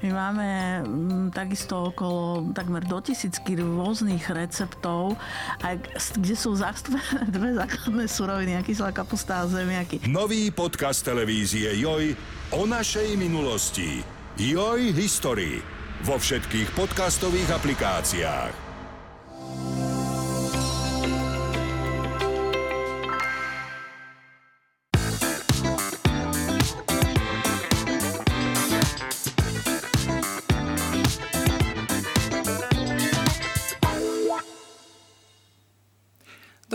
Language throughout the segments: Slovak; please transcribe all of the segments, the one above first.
My máme m, takisto okolo takmer do tisícky rôznych receptov, a kde sú zastúpené dve základné suroviny, kyslá kapusta a zemiaky. Nový podcast televízie Joj o našej minulosti. Joj History. Vo všetkých podcastových aplikáciách.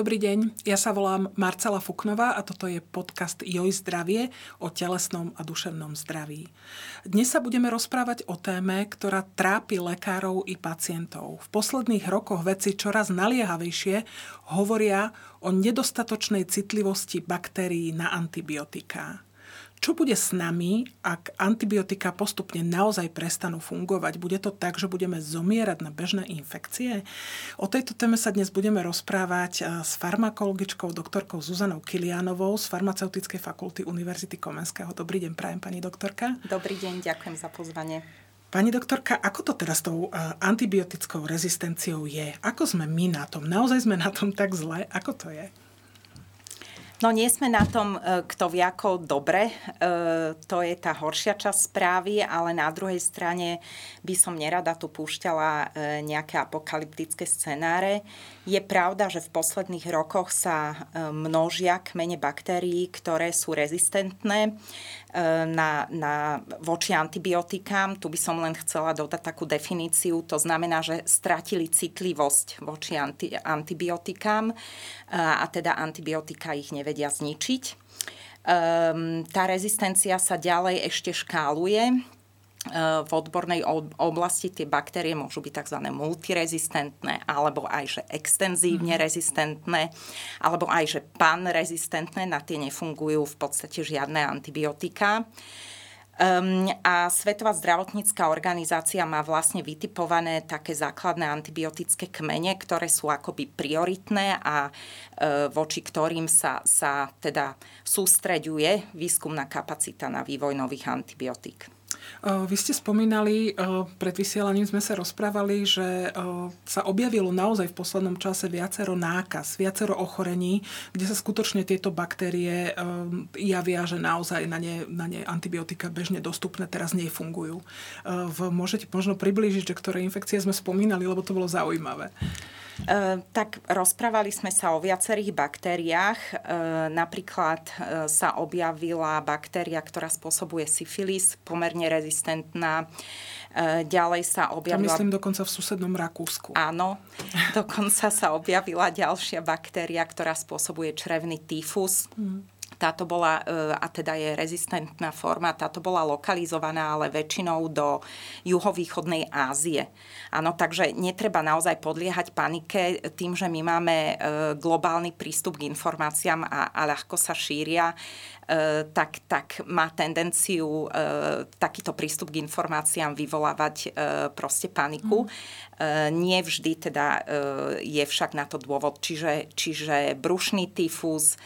Dobrý deň, ja sa volám Marcela Fuknová a toto je podcast Joj zdravie o telesnom a duševnom zdraví. Dnes sa budeme rozprávať o téme, ktorá trápi lekárov i pacientov. V posledných rokoch veci čoraz naliehavejšie hovoria o nedostatočnej citlivosti baktérií na antibiotiká. Čo bude s nami, ak antibiotika postupne naozaj prestanú fungovať? Bude to tak, že budeme zomierať na bežné infekcie? O tejto téme sa dnes budeme rozprávať eh, s farmakologičkou doktorkou Zuzanou Kilianovou z Farmaceutickej fakulty Univerzity Komenského. Dobrý deň, prajem pani doktorka. Dobrý deň, ďakujem za pozvanie. Pani doktorka, ako to teraz s tou eh, antibiotickou rezistenciou je? Ako sme my na tom? Naozaj sme na tom tak zle? Ako to je? No nie sme na tom, e, kto vie ako dobre. E, to je tá horšia časť správy, ale na druhej strane by som nerada tu púšťala e, nejaké apokalyptické scenáre. Je pravda, že v posledných rokoch sa množia kmene baktérií, ktoré sú rezistentné na, na, voči antibiotikám. Tu by som len chcela dodať takú definíciu. To znamená, že stratili citlivosť voči anti, antibiotikám a teda antibiotika ich nevedia vedia zničiť. Um, tá rezistencia sa ďalej ešte škáluje. Uh, v odbornej oblasti tie baktérie môžu byť tzv. multirezistentné, alebo aj že extenzívne mm. rezistentné, alebo aj že panrezistentné, na tie nefungujú v podstate žiadne antibiotika. Um, a Svetová zdravotnícká organizácia má vlastne vytipované také základné antibiotické kmene, ktoré sú akoby prioritné a e, voči ktorým sa, sa teda sústreďuje výskumná kapacita na vývoj nových antibiotík. Vy ste spomínali, pred vysielaním sme sa rozprávali, že sa objavilo naozaj v poslednom čase viacero nákaz, viacero ochorení, kde sa skutočne tieto baktérie javia, že naozaj na ne, na ne antibiotika bežne dostupné teraz nefungujú. Môžete možno priblížiť, že ktoré infekcie sme spomínali, lebo to bolo zaujímavé. E, tak rozprávali sme sa o viacerých baktériách. E, napríklad e, sa objavila baktéria, ktorá spôsobuje syfilis, pomerne rezistentná. Ďalej sa objavila... To myslím dokonca v susednom Rakúsku. Áno. Dokonca sa objavila ďalšia baktéria, ktorá spôsobuje črevný tyfus. Mm táto bola, e, a teda je rezistentná forma, táto bola lokalizovaná ale väčšinou do juhovýchodnej Ázie. Áno, takže netreba naozaj podliehať panike tým, že my máme e, globálny prístup k informáciám a, a ľahko sa šíria e, tak, tak má tendenciu takýto prístup k informáciám vyvolávať proste paniku. Mm. Nie vždy teda je však na to dôvod. Čiže, čiže brušný tyfus,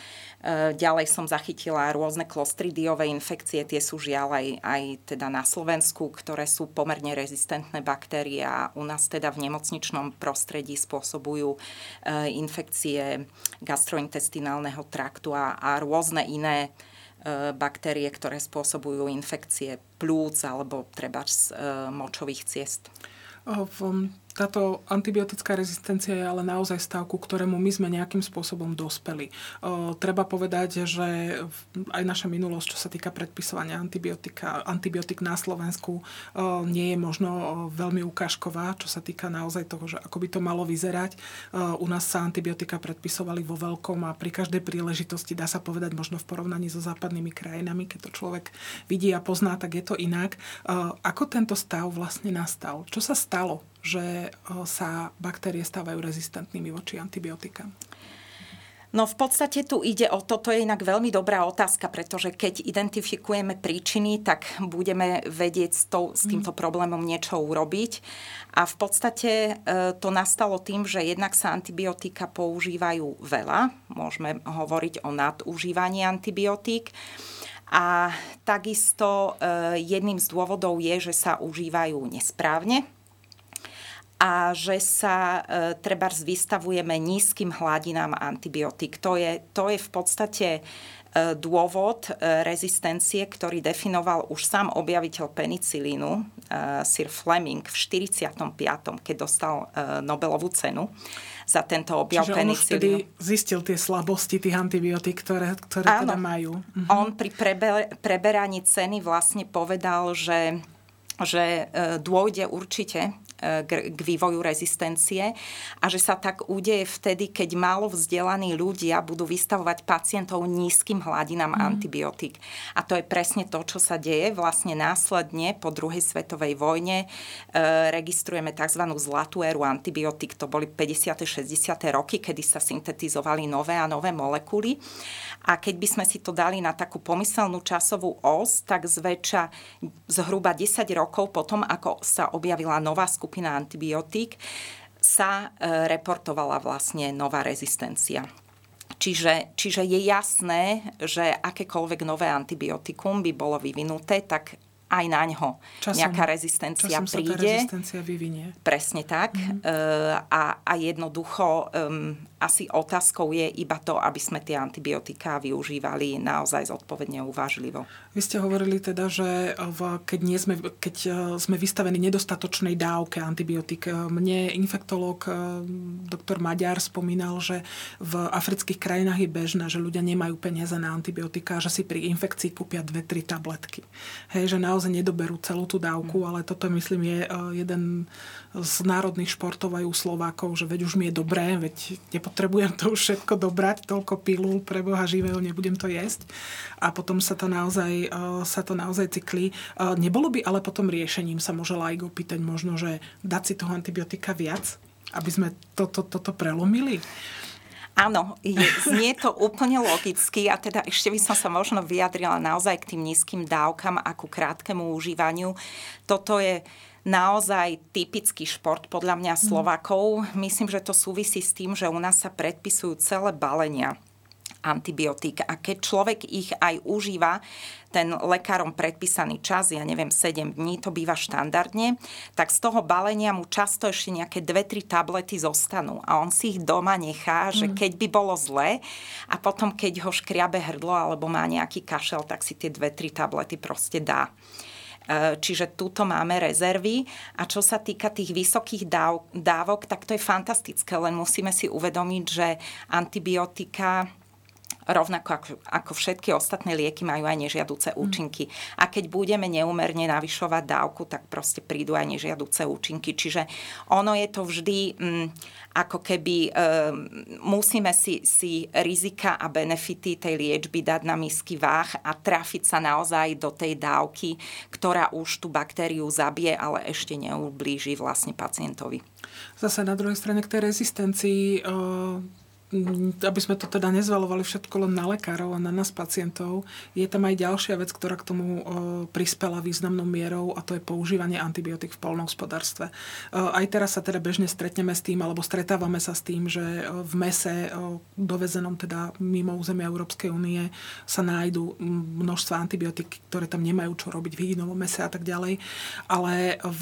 ďalej som zachytila rôzne klostridiové infekcie, tie sú žiaľ aj, aj teda na Slovensku, ktoré sú pomerne rezistentné baktérie a u nás teda v nemocničnom prostredí spôsobujú e, infekcie gastrointestinálneho traktu a, a rôzne iné e, baktérie, ktoré spôsobujú infekcie plúc alebo treba z močových ciest. V táto antibiotická rezistencia je ale naozaj stav, ku ktorému my sme nejakým spôsobom dospeli. Treba povedať, že aj naša minulosť, čo sa týka predpisovania antibiotika, antibiotik na Slovensku, nie je možno veľmi ukážková, čo sa týka naozaj toho, že ako by to malo vyzerať. U nás sa antibiotika predpisovali vo veľkom a pri každej príležitosti, dá sa povedať možno v porovnaní so západnými krajinami, keď to človek vidí a pozná, tak je to inak. Ako tento stav vlastne nastal? Čo sa stalo? Že sa baktérie stávajú rezistentnými voči antibiotikám? No v podstate tu ide o toto je inak veľmi dobrá otázka, pretože keď identifikujeme príčiny, tak budeme vedieť s, tou, s týmto problémom niečo urobiť. A v podstate e, to nastalo tým, že jednak sa antibiotika používajú veľa, môžeme hovoriť o nadužívaní antibiotík A takisto jedným z dôvodov je, že sa užívajú nesprávne a že sa e, treba vystavujeme nízkym hladinám antibiotík. To je, to je v podstate e, dôvod e, rezistencie, ktorý definoval už sám objaviteľ penicilínu, e, Sir Fleming, v 45., keď dostal Nobelovú cenu za tento objav Čiže penicilínu. on už zistil tie slabosti tých antibiotík, ktoré, ktoré Áno. teda majú. Mhm. On pri preber, preberaní ceny vlastne povedal, že že dôjde určite k vývoju rezistencie a že sa tak udeje vtedy, keď málo vzdelaní ľudia budú vystavovať pacientov nízkym hladinám mm. antibiotík. A to je presne to, čo sa deje. Vlastne následne po druhej svetovej vojne e, registrujeme tzv. zlatú éru antibiotík. To boli 50. 60. roky, kedy sa syntetizovali nové a nové molekuly. A keď by sme si to dali na takú pomyselnú časovú os, tak zväčša zhruba 10 rokov rokov potom, ako sa objavila nová skupina antibiotík, sa e, reportovala vlastne nová rezistencia. Čiže, čiže je jasné, že akékoľvek nové antibiotikum by bolo vyvinuté, tak aj na ňo časom, nejaká rezistencia časom príde. Sa tá rezistencia vyvinie. Presne tak. Mm-hmm. A, a jednoducho um, asi otázkou je iba to, aby sme tie antibiotika využívali naozaj zodpovedne uvážlivo. Vy ste hovorili teda, že v, keď, nie sme, keď e, sme vystavení nedostatočnej dávke antibiotik. Mne infektológ doktor Maďar spomínal, že v afrických krajinách je bežné, že ľudia nemajú peniaze na antibiotika, že si pri infekcii kúpia dve, tri tabletky. Hej, že naozaj naozaj nedoberú celú tú dávku, mm. ale toto myslím je e, jeden z národných športov aj u Slovákov, že veď už mi je dobré, veď nepotrebujem to už všetko dobrať, toľko pilul pre Boha živého, nebudem to jesť. A potom sa to naozaj, e, sa to naozaj cyklí. E, nebolo by ale potom riešením, sa môže lajk opýtať možno, že dať si toho antibiotika viac, aby sme toto to, to, to prelomili? Áno, je, znie to úplne logicky a teda ešte by som sa možno vyjadrila naozaj k tým nízkym dávkam a ku krátkemu užívaniu. Toto je naozaj typický šport podľa mňa Slovakov. Myslím, že to súvisí s tým, že u nás sa predpisujú celé balenia antibiotík. A keď človek ich aj užíva, ten lekárom predpísaný čas, ja neviem, 7 dní, to býva štandardne, tak z toho balenia mu často ešte nejaké 2-3 tablety zostanú. A on si ich doma nechá, že mm. keď by bolo zle a potom, keď ho škriabe hrdlo alebo má nejaký kašel, tak si tie 2-3 tablety proste dá. E, čiže túto máme rezervy. A čo sa týka tých vysokých dáv, dávok, tak to je fantastické, len musíme si uvedomiť, že antibiotika rovnako ako, ako všetky ostatné lieky majú aj nežiaduce mm. účinky. A keď budeme neumerne navyšovať dávku, tak proste prídu aj nežiaduce účinky. Čiže ono je to vždy mm, ako keby e, musíme si, si rizika a benefity tej liečby dať na misky váh a trafiť sa naozaj do tej dávky, ktorá už tú baktériu zabije, ale ešte neublíži vlastne pacientovi. Zase na druhej strane k tej rezistencii e, aby sme to teda nezvalovali všetko len na lekárov a na nás pacientov, je tam aj ďalšia vec, ktorá k tomu prispela významnou mierou a to je používanie antibiotík v polnohospodárstve. Aj teraz sa teda bežne stretneme s tým, alebo stretávame sa s tým, že v mese dovezenom teda mimo územia Európskej únie sa nájdú množstva antibiotík, ktoré tam nemajú čo robiť v hydinovom mese a tak ďalej. Ale v,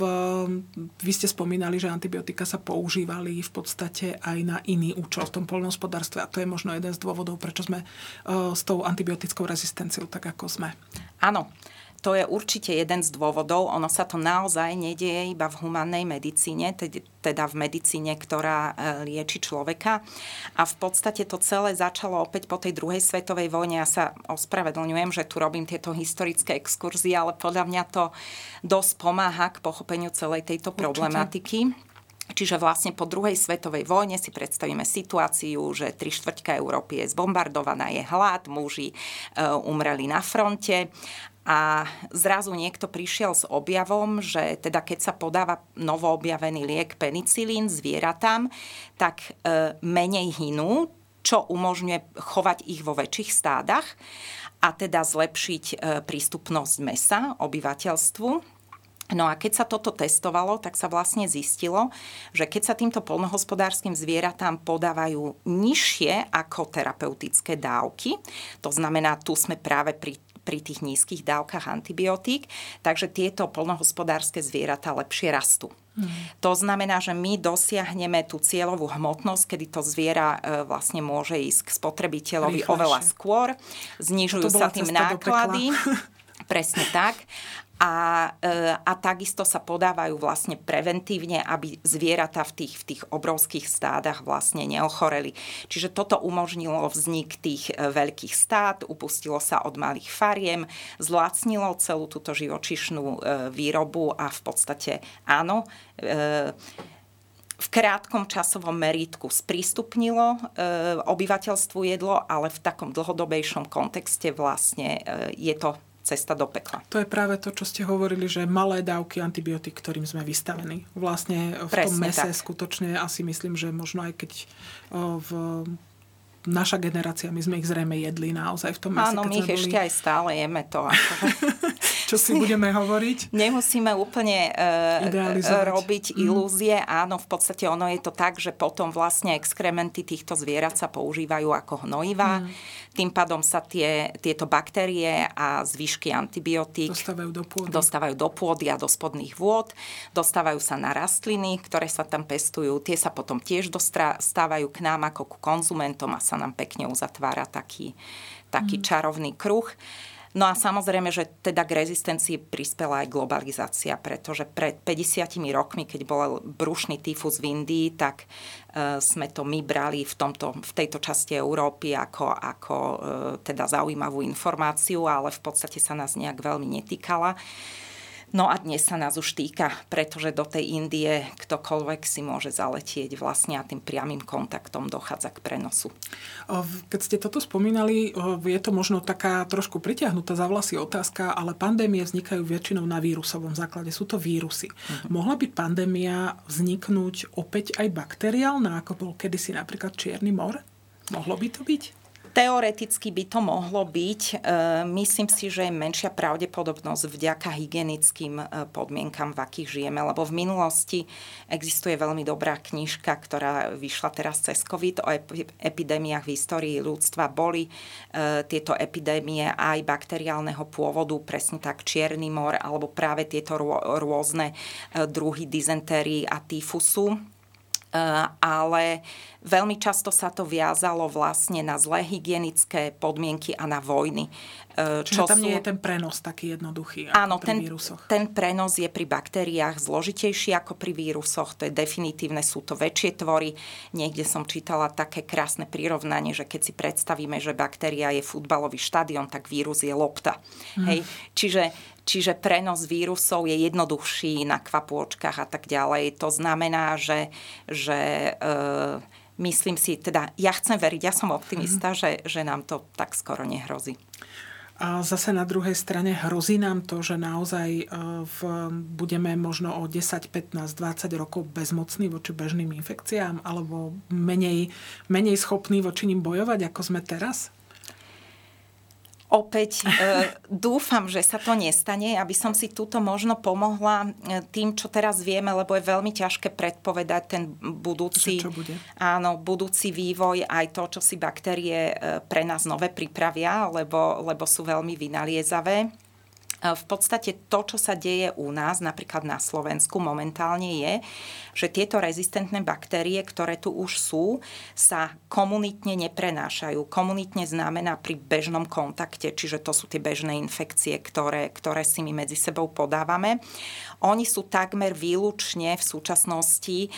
vy ste spomínali, že antibiotika sa používali v podstate aj na iný účel v tom polnohospodárstve poľnohospodárstve a to je možno jeden z dôvodov, prečo sme uh, s tou antibiotickou rezistenciou tak, ako sme. Áno, to je určite jeden z dôvodov. Ono sa to naozaj nedieje iba v humannej medicíne, teda v medicíne, ktorá e, lieči človeka. A v podstate to celé začalo opäť po tej druhej svetovej vojne. Ja sa ospravedlňujem, že tu robím tieto historické exkurzie, ale podľa mňa to dosť pomáha k pochopeniu celej tejto určite. problematiky. Čiže vlastne po druhej svetovej vojne si predstavíme situáciu, že tri štvrťka Európy je zbombardovaná, je hlad, muži e, umreli na fronte a zrazu niekto prišiel s objavom, že teda keď sa podáva novoobjavený liek penicilín zvieratám, tak e, menej hynú, čo umožňuje chovať ich vo väčších stádach a teda zlepšiť e, prístupnosť mesa obyvateľstvu. No a keď sa toto testovalo, tak sa vlastne zistilo, že keď sa týmto polnohospodárským zvieratám podávajú nižšie ako terapeutické dávky, to znamená, tu sme práve pri pri tých nízkych dávkach antibiotík, takže tieto polnohospodárske zvieratá lepšie rastú. Hmm. To znamená, že my dosiahneme tú cieľovú hmotnosť, kedy to zviera e, vlastne môže ísť k spotrebiteľovi Rýchlejšie. oveľa skôr, znižujú sa tým náklady. Presne tak a, e, a takisto sa podávajú vlastne preventívne, aby zvieratá v tých, v tých obrovských stádach vlastne neochoreli. Čiže toto umožnilo vznik tých e, veľkých stád, upustilo sa od malých fariem, zlacnilo celú túto živočišnú e, výrobu a v podstate áno, v krátkom časovom meritku sprístupnilo e, obyvateľstvu jedlo, ale v takom dlhodobejšom kontexte vlastne je to cesta do pekla. To je práve to, čo ste hovorili, že malé dávky antibiotík, ktorým sme vystavení. Vlastne v Presne tom mese tak. skutočne asi myslím, že možno aj keď v naša generácia, my sme ich zrejme jedli naozaj v tom mese. Áno, my ich boli... ešte aj stále jeme to. Čo si budeme hovoriť? Nemusíme úplne uh, robiť mm. ilúzie. Áno, v podstate ono je to tak, že potom vlastne exkrementy týchto zvierat sa používajú ako hnojiva. Mm. Tým pádom sa tie, tieto baktérie a zvyšky antibiotík dostávajú do pôdy. dostávajú do pôdy a do spodných vôd. Dostávajú sa na rastliny, ktoré sa tam pestujú. Tie sa potom tiež dostávajú k nám ako ku konzumentom a sa nám pekne uzatvára taký, taký mm. čarovný kruh. No a samozrejme, že teda k rezistencii prispela aj globalizácia, pretože pred 50 rokmi, keď bol brušný tyfus v Indii, tak e, sme to my brali v, tomto, v tejto časti Európy ako, ako e, teda zaujímavú informáciu, ale v podstate sa nás nejak veľmi netýkala. No a dnes sa nás už týka, pretože do tej Indie ktokoľvek si môže zaletieť vlastne a tým priamým kontaktom dochádza k prenosu. Keď ste toto spomínali, je to možno taká trošku pritiahnutá za vlasy otázka, ale pandémie vznikajú väčšinou na vírusovom základe. Sú to vírusy. Uh-huh. Mohla by pandémia vzniknúť opäť aj bakteriálna, ako bol kedysi napríklad Čierny mor? Mohlo by to byť? Teoreticky by to mohlo byť. E, myslím si, že je menšia pravdepodobnosť vďaka hygienickým e, podmienkam, v akých žijeme, lebo v minulosti existuje veľmi dobrá knižka, ktorá vyšla teraz cez COVID o epidémiách v histórii ľudstva. Boli e, tieto epidémie aj bakteriálneho pôvodu, presne tak Čierny mor, alebo práve tieto rôzne druhy dizentérií a tyfusu ale veľmi často sa to viazalo vlastne na zlé hygienické podmienky a na vojny. E, Čiže čo tam sú... nie je ten prenos taký jednoduchý Áno, pri ten, vírusoch. ten prenos je pri baktériách zložitejší ako pri vírusoch. To je definitívne, sú to väčšie tvory. Niekde som čítala také krásne prirovnanie, že keď si predstavíme, že baktéria je futbalový štadión, tak vírus je lopta. Mm. Hej? Čiže Čiže prenos vírusov je jednoduchší na kvapôčkach a tak ďalej. To znamená, že, že e, myslím si, teda ja chcem veriť, ja som optimista, mm. že, že nám to tak skoro nehrozí. A zase na druhej strane hrozí nám to, že naozaj e, v, budeme možno o 10, 15, 20 rokov bezmocní voči bežným infekciám alebo menej, menej schopní voči ním bojovať, ako sme teraz? Opäť e, dúfam, že sa to nestane, aby som si túto možno pomohla e, tým, čo teraz vieme, lebo je veľmi ťažké predpovedať ten budúci, čo bude? Áno, budúci vývoj, aj to, čo si baktérie e, pre nás nové pripravia, lebo, lebo sú veľmi vynaliezavé. V podstate to, čo sa deje u nás, napríklad na Slovensku momentálne je, že tieto rezistentné baktérie, ktoré tu už sú, sa komunitne neprenášajú. Komunitne znamená pri bežnom kontakte, čiže to sú tie bežné infekcie, ktoré, ktoré si my medzi sebou podávame. Oni sú takmer výlučne v súčasnosti e,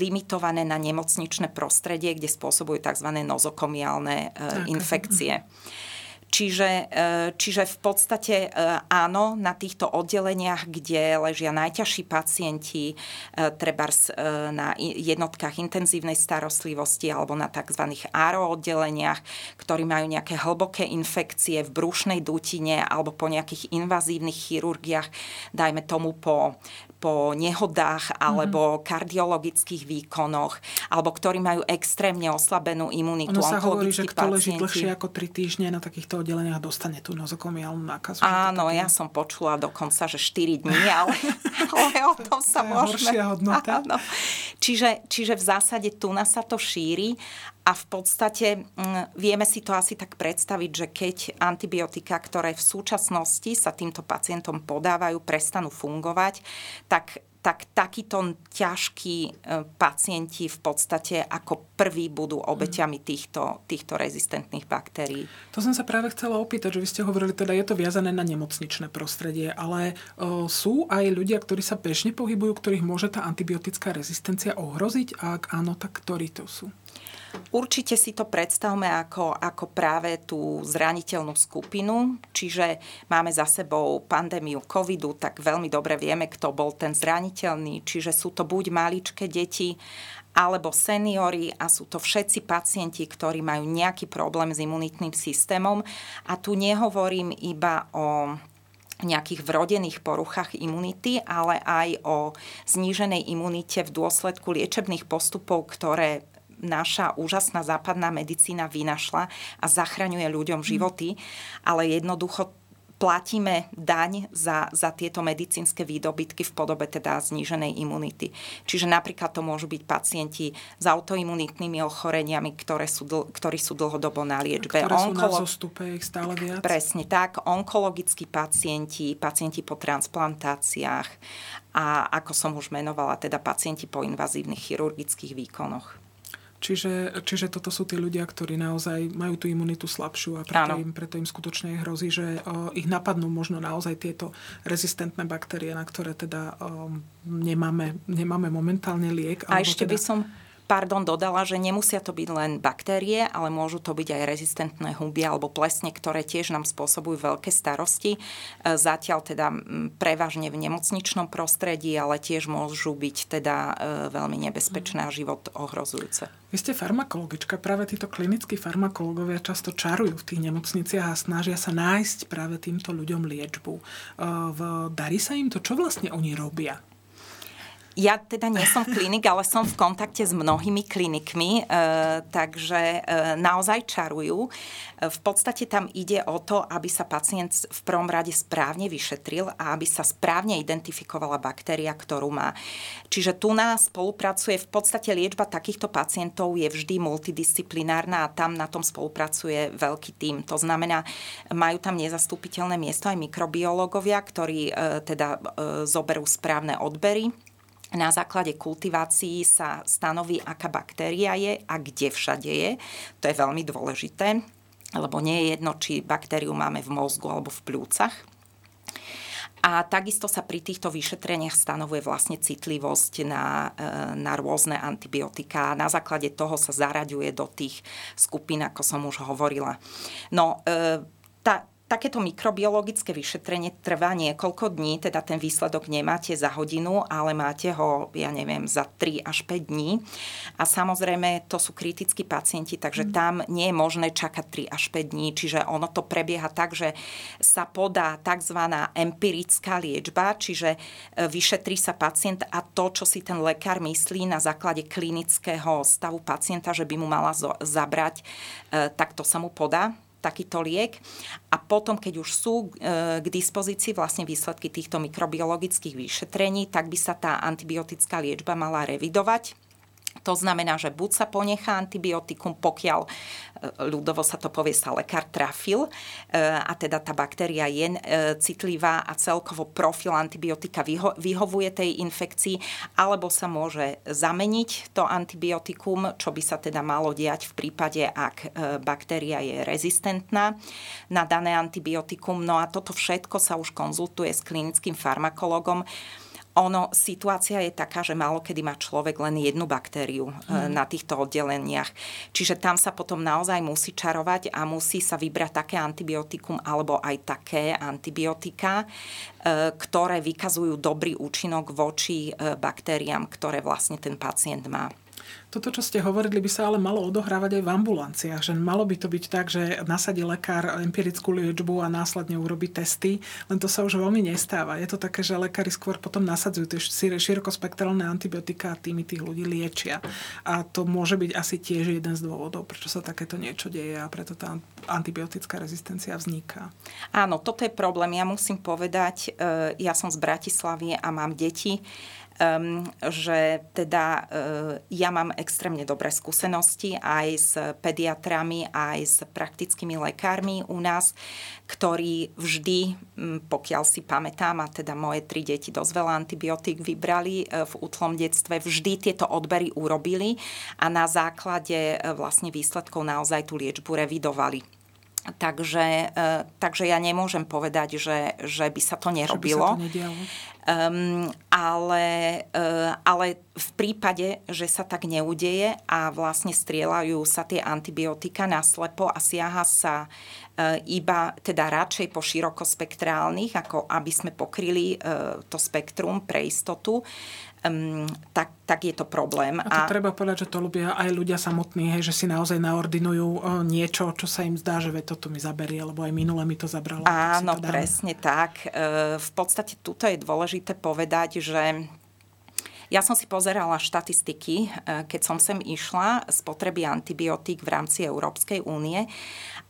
limitované na nemocničné prostredie, kde spôsobujú tzv. nozokomiálne e, infekcie. Čiže, e, čiže v podstate e, áno, na týchto oddeleniach, kde ležia najťažší pacienti, e, treba na jednotkách intenzívnej starostlivosti alebo na tzv. ARO oddeleniach, ktorí majú nejaké hlboké infekcie v brušnej dutine alebo po nejakých invazívnych chirurgiách, dajme tomu po po nehodách alebo mm-hmm. kardiologických výkonoch, alebo ktorí majú extrémne oslabenú imunitu. Ono sa hovorí, že kto leží dlhšie ako 3 týždne na takýchto oddeleniach, dostane tú nozokomiálnu nákazu. Áno, ja som počula dokonca, že 4 dní, ale, ale o tom sa to môžeme... hodnota. Áno. Čiže, čiže v zásade tu nás sa to šíri A v podstate mm, vieme si to asi tak predstaviť, že keď antibiotika, ktoré v súčasnosti sa týmto pacientom podávajú, prestanú fungovať, tak tak takíto ťažkí e, pacienti v podstate ako prví budú obeťami týchto, týchto rezistentných baktérií. To som sa práve chcela opýtať, že vy ste hovorili, teda je to viazané na nemocničné prostredie, ale o, e, sú aj ľudia, ktorí sa bežne pohybujú, ktorých môže tá antibiotická rezistencia ohroziť? A ak áno, tak ktorí to sú? Určite si to predstavme ako, ako práve tú zraniteľnú skupinu, čiže máme za sebou pandémiu covidu, tak veľmi dobre vieme, kto bol ten zraniteľný, čiže sú to buď maličké deti, alebo seniory a sú to všetci pacienti, ktorí majú nejaký problém s imunitným systémom. A tu nehovorím iba o nejakých vrodených poruchách imunity, ale aj o zníženej imunite v dôsledku liečebných postupov, ktoré naša úžasná západná medicína vynašla a zachraňuje ľuďom životy, ale jednoducho platíme daň za, za tieto medicínske výdobytky v podobe teda zníženej imunity. Čiže napríklad to môžu byť pacienti s autoimunitnými ochoreniami, ktoré sú dl- ktorí sú dlhodobo na liečbe. Ktoré sú Onkolo- na zostupe ich stále viac. Presne tak. Onkologickí pacienti, pacienti po transplantáciách a ako som už menovala, teda pacienti po invazívnych chirurgických výkonoch. Čiže, čiže toto sú tí ľudia, ktorí naozaj majú tú imunitu slabšiu a preto, im, preto im skutočne hrozí, že o, ich napadnú možno naozaj tieto rezistentné baktérie, na ktoré teda o, nemáme, nemáme momentálne liek. A ešte teda... by som pardon, dodala, že nemusia to byť len baktérie, ale môžu to byť aj rezistentné huby alebo plesne, ktoré tiež nám spôsobujú veľké starosti. E, zatiaľ teda prevažne v nemocničnom prostredí, ale tiež môžu byť teda e, veľmi nebezpečné a život ohrozujúce. Vy ste farmakologička, práve títo klinickí farmakológovia často čarujú v tých nemocniciach a snažia sa nájsť práve týmto ľuďom liečbu. E, darí sa im to? Čo vlastne oni robia? Ja teda nie som klinik, ale som v kontakte s mnohými klinikmi, e, takže e, naozaj čarujú. E, v podstate tam ide o to, aby sa pacient v prvom rade správne vyšetril a aby sa správne identifikovala baktéria, ktorú má. Čiže tu nás spolupracuje, v podstate liečba takýchto pacientov je vždy multidisciplinárna a tam na tom spolupracuje veľký tím. To znamená, majú tam nezastupiteľné miesto aj mikrobiológovia, ktorí teda zoberú správne odbery na základe kultivácií sa stanoví, aká baktéria je a kde všade je. To je veľmi dôležité, lebo nie je jedno, či baktériu máme v mozgu alebo v plúcach. A takisto sa pri týchto vyšetreniach stanovuje vlastne citlivosť na, e, na rôzne antibiotika. Na základe toho sa zaraďuje do tých skupín, ako som už hovorila. No, e, Takéto mikrobiologické vyšetrenie trvá niekoľko dní, teda ten výsledok nemáte za hodinu, ale máte ho, ja neviem, za 3 až 5 dní. A samozrejme, to sú kritickí pacienti, takže mm. tam nie je možné čakať 3 až 5 dní, čiže ono to prebieha tak, že sa podá tzv. empirická liečba, čiže e, vyšetrí sa pacient a to, čo si ten lekár myslí na základe klinického stavu pacienta, že by mu mala zabrať, e, tak to sa mu podá takýto liek. A potom, keď už sú e, k dispozícii vlastne výsledky týchto mikrobiologických vyšetrení, tak by sa tá antibiotická liečba mala revidovať to znamená, že buď sa ponechá antibiotikum, pokiaľ e, ľudovo sa to povie, sa lekár trafil e, a teda tá baktéria je e, citlivá a celkovo profil antibiotika vyho- vyhovuje tej infekcii, alebo sa môže zameniť to antibiotikum, čo by sa teda malo diať v prípade, ak baktéria je rezistentná na dané antibiotikum. No a toto všetko sa už konzultuje s klinickým farmakologom ono, situácia je taká, že málo kedy má človek len jednu baktériu hmm. na týchto oddeleniach. Čiže tam sa potom naozaj musí čarovať a musí sa vybrať také antibiotikum alebo aj také antibiotika, e, ktoré vykazujú dobrý účinok voči e, baktériám, ktoré vlastne ten pacient má. Toto, čo ste hovorili, by sa ale malo odohrávať aj v ambulanciách. Že malo by to byť tak, že nasadí lekár empirickú liečbu a následne urobí testy, len to sa už veľmi nestáva. Je to také, že lekári skôr potom nasadzujú tie širokospektrálne antibiotika a tými tých ľudí liečia. A to môže byť asi tiež jeden z dôvodov, prečo sa takéto niečo deje a preto tá antibiotická rezistencia vzniká. Áno, toto je problém. Ja musím povedať, e, ja som z Bratislavy a mám deti um, že teda uh, ja mám extrémne dobré skúsenosti aj s pediatrami, aj s praktickými lekármi u nás, ktorí vždy, pokiaľ si pamätám, a teda moje tri deti dosť veľa antibiotík vybrali e, v útlom detstve, vždy tieto odbery urobili a na základe e, vlastne výsledkov naozaj tú liečbu revidovali. Takže, e, takže ja nemôžem povedať, že, že by sa to nerobilo. Že by sa to um, ale, uh, ale v prípade, že sa tak neudeje a vlastne strieľajú sa tie antibiotika naslepo a siaha sa uh, iba teda radšej po širokospektrálnych, ako aby sme pokryli uh, to spektrum pre istotu, um, tak, tak je to problém. A to a... treba povedať, že to ľubia aj ľudia samotní, hej, že si naozaj naordinujú niečo, čo sa im zdá, že toto mi zaberie, lebo aj minule mi to zabralo. Áno, presne tak. Uh, v podstate tuto je dôležité povedať, že ja som si pozerala štatistiky, e, keď som sem išla, spotreby antibiotík v rámci Európskej únie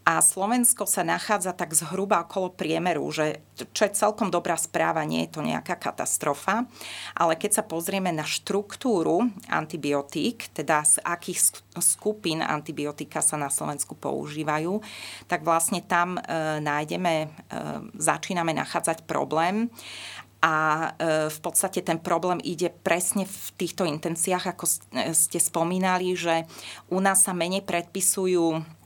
a Slovensko sa nachádza tak zhruba okolo priemeru, že čo je celkom dobrá správa, nie je to nejaká katastrofa, ale keď sa pozrieme na štruktúru antibiotík, teda z akých skupín antibiotika sa na Slovensku používajú, tak vlastne tam e, nájdeme, e, začíname nachádzať problém. A e, v podstate ten problém ide presne v týchto intenciách, ako e, ste spomínali, že u nás sa menej predpisujú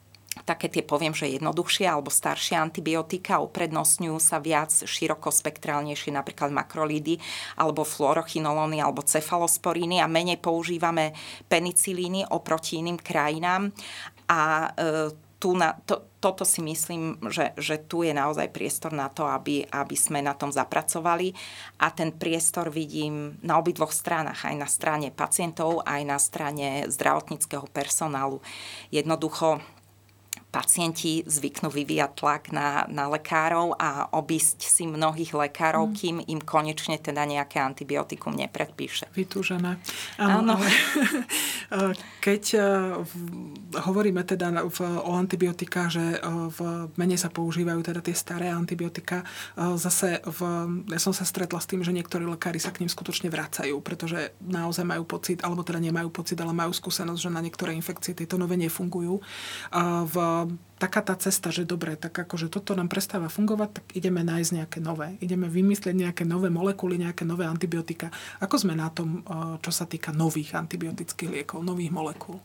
také tie poviem, že jednoduchšie alebo staršie antibiotika, uprednostňujú sa viac širokospektrálnejšie, napríklad makrolidy alebo fluorochinolóny alebo cefalosporíny a menej používame penicilíny oproti iným krajinám. A e, tu na, to, toto si myslím, že, že tu je naozaj priestor na to, aby, aby sme na tom zapracovali a ten priestor vidím na obidvoch stranách, aj na strane pacientov, aj na strane zdravotníckého personálu. Jednoducho pacienti zvyknú vyvíjať tlak na, na lekárov a obísť si mnohých lekárov, mm. kým im konečne teda nejaké antibiotikum nepredpíše. Vytúžené. Áno. Ale, keď e, hovoríme teda v, o antibiotikách, že e, v mene sa používajú teda tie staré antibiotika, e, zase v, ja som sa stretla s tým, že niektorí lekári sa k ním skutočne vracajú, pretože naozaj majú pocit, alebo teda nemajú pocit, ale majú skúsenosť, že na niektoré infekcie tieto nové nefungujú. V taká tá cesta, že dobre, tak akože toto nám prestáva fungovať, tak ideme nájsť nejaké nové. Ideme vymyslieť nejaké nové molekuly, nejaké nové antibiotika. Ako sme na tom, čo sa týka nových antibiotických liekov, nových molekúl?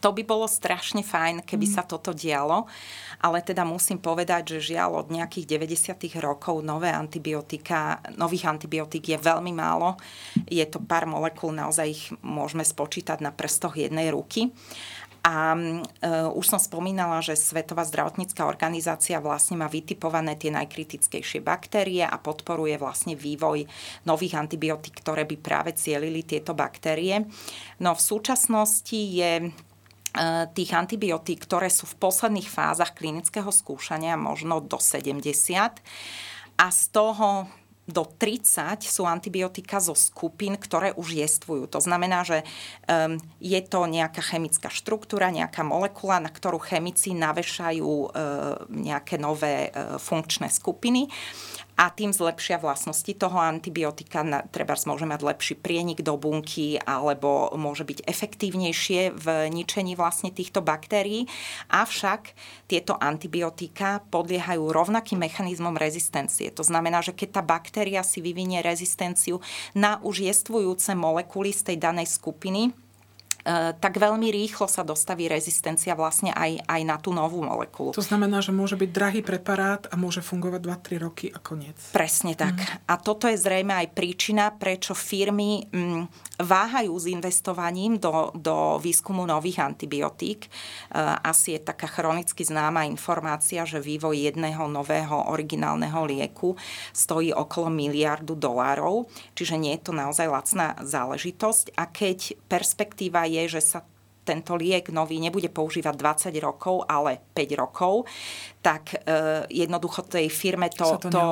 To by bolo strašne fajn, keby mm. sa toto dialo, ale teda musím povedať, že žiaľ od nejakých 90. rokov nové antibiotika, nových antibiotík je veľmi málo. Je to pár molekúl, naozaj ich môžeme spočítať na prstoch jednej ruky. A uh, už som spomínala, že Svetová zdravotnícká organizácia vlastne má vytipované tie najkritickejšie baktérie a podporuje vlastne vývoj nových antibiotík, ktoré by práve cielili tieto baktérie. No v súčasnosti je e, tých antibiotík, ktoré sú v posledných fázach klinického skúšania možno do 70 a z toho do 30 sú antibiotika zo skupín, ktoré už jestvujú. To znamená, že um, je to nejaká chemická štruktúra, nejaká molekula, na ktorú chemici navešajú uh, nejaké nové uh, funkčné skupiny a tým zlepšia vlastnosti toho antibiotika. Treba môže mať lepší prienik do bunky alebo môže byť efektívnejšie v ničení vlastne týchto baktérií. Avšak tieto antibiotika podliehajú rovnakým mechanizmom rezistencie. To znamená, že keď tá baktéria si vyvinie rezistenciu na už jestvujúce molekuly z tej danej skupiny, tak veľmi rýchlo sa dostaví rezistencia vlastne aj, aj na tú novú molekulu. To znamená, že môže byť drahý preparát a môže fungovať 2-3 roky a koniec. Presne tak. Mm. A toto je zrejme aj príčina, prečo firmy mm, váhajú s investovaním do, do výskumu nových antibiotík. Eh, asi je taká chronicky známa informácia, že vývoj jedného nového originálneho lieku stojí okolo miliardu dolárov, čiže nie je to naozaj lacná záležitosť. A keď perspektíva je, že sa tento liek nový nebude používať 20 rokov, ale 5 rokov, tak e, jednoducho tej firme to, to, to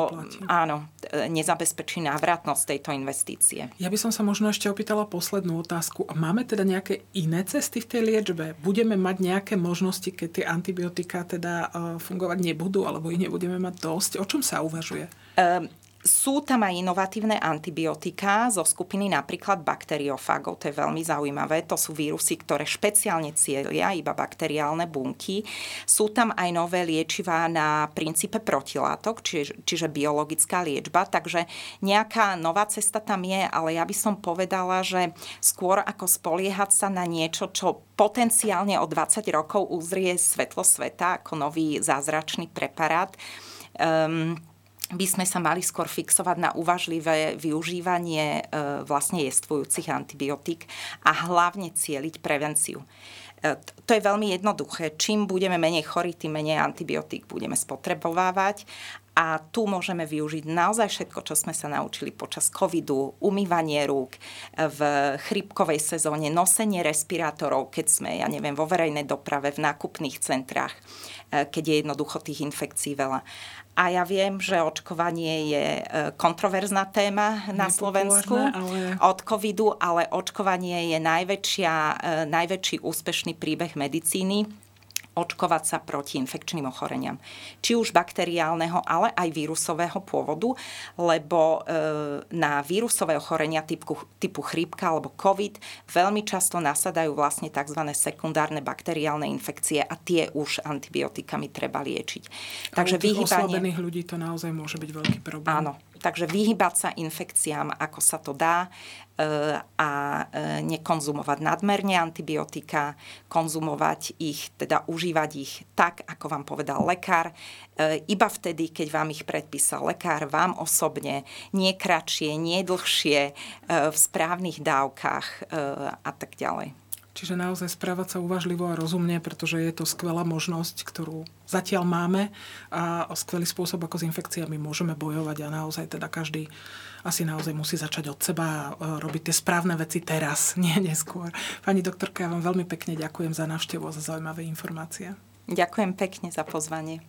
áno, e, nezabezpečí návratnosť tejto investície. Ja by som sa možno ešte opýtala poslednú otázku. Máme teda nejaké iné cesty v tej liečbe? Budeme mať nejaké možnosti, keď tie antibiotika teda e, fungovať nebudú, alebo ich nebudeme mať dosť? O čom sa uvažuje? E, sú tam aj inovatívne antibiotika zo skupiny napríklad bakteriofagov, to je veľmi zaujímavé. To sú vírusy, ktoré špeciálne cieľia iba bakteriálne bunky. Sú tam aj nové liečivá na princípe protilátok, čiže, čiže biologická liečba, takže nejaká nová cesta tam je, ale ja by som povedala, že skôr ako spoliehať sa na niečo, čo potenciálne o 20 rokov uzrie svetlo sveta ako nový zázračný preparát, um, by sme sa mali skôr fixovať na uvažlivé využívanie e, vlastne jestvujúcich antibiotík a hlavne cieliť prevenciu. E, to je veľmi jednoduché. Čím budeme menej chorí, tým menej antibiotík budeme spotrebovávať a tu môžeme využiť naozaj všetko, čo sme sa naučili počas covidu, umývanie rúk, v chrypkovej sezóne, nosenie respirátorov, keď sme, ja neviem, vo verejnej doprave, v nákupných centrách, e, keď je jednoducho tých infekcií veľa. A ja viem, že očkovanie je e, kontroverzná téma na Slovensku ale... od covidu, ale očkovanie je najväčšia, e, najväčší úspešný príbeh medicíny očkovať sa proti infekčným ochoreniam. Či už bakteriálneho, ale aj vírusového pôvodu, lebo e, na vírusové ochorenia typu, typu chrípka alebo COVID veľmi často nasadajú vlastne tzv. sekundárne bakteriálne infekcie a tie už antibiotikami treba liečiť. Takže vyhýbanie... ľudí to naozaj môže byť veľký problém. Áno, Takže vyhybať sa infekciám, ako sa to dá a e, nekonzumovať nadmerne antibiotika, konzumovať ich, teda užívať ich tak, ako vám povedal lekár, e, iba vtedy, keď vám ich predpísal lekár, vám osobne, nie kratšie, nie dlhšie, v správnych dávkach a tak ďalej. Čiže naozaj správať sa uvažlivo a rozumne, pretože je to skvelá možnosť, ktorú zatiaľ máme a skvelý spôsob, ako s infekciami môžeme bojovať a naozaj teda každý asi naozaj musí začať od seba a robiť tie správne veci teraz, nie neskôr. Pani doktorka, ja vám veľmi pekne ďakujem za návštevu a za zaujímavé informácie. Ďakujem pekne za pozvanie.